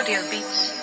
Audio Beats.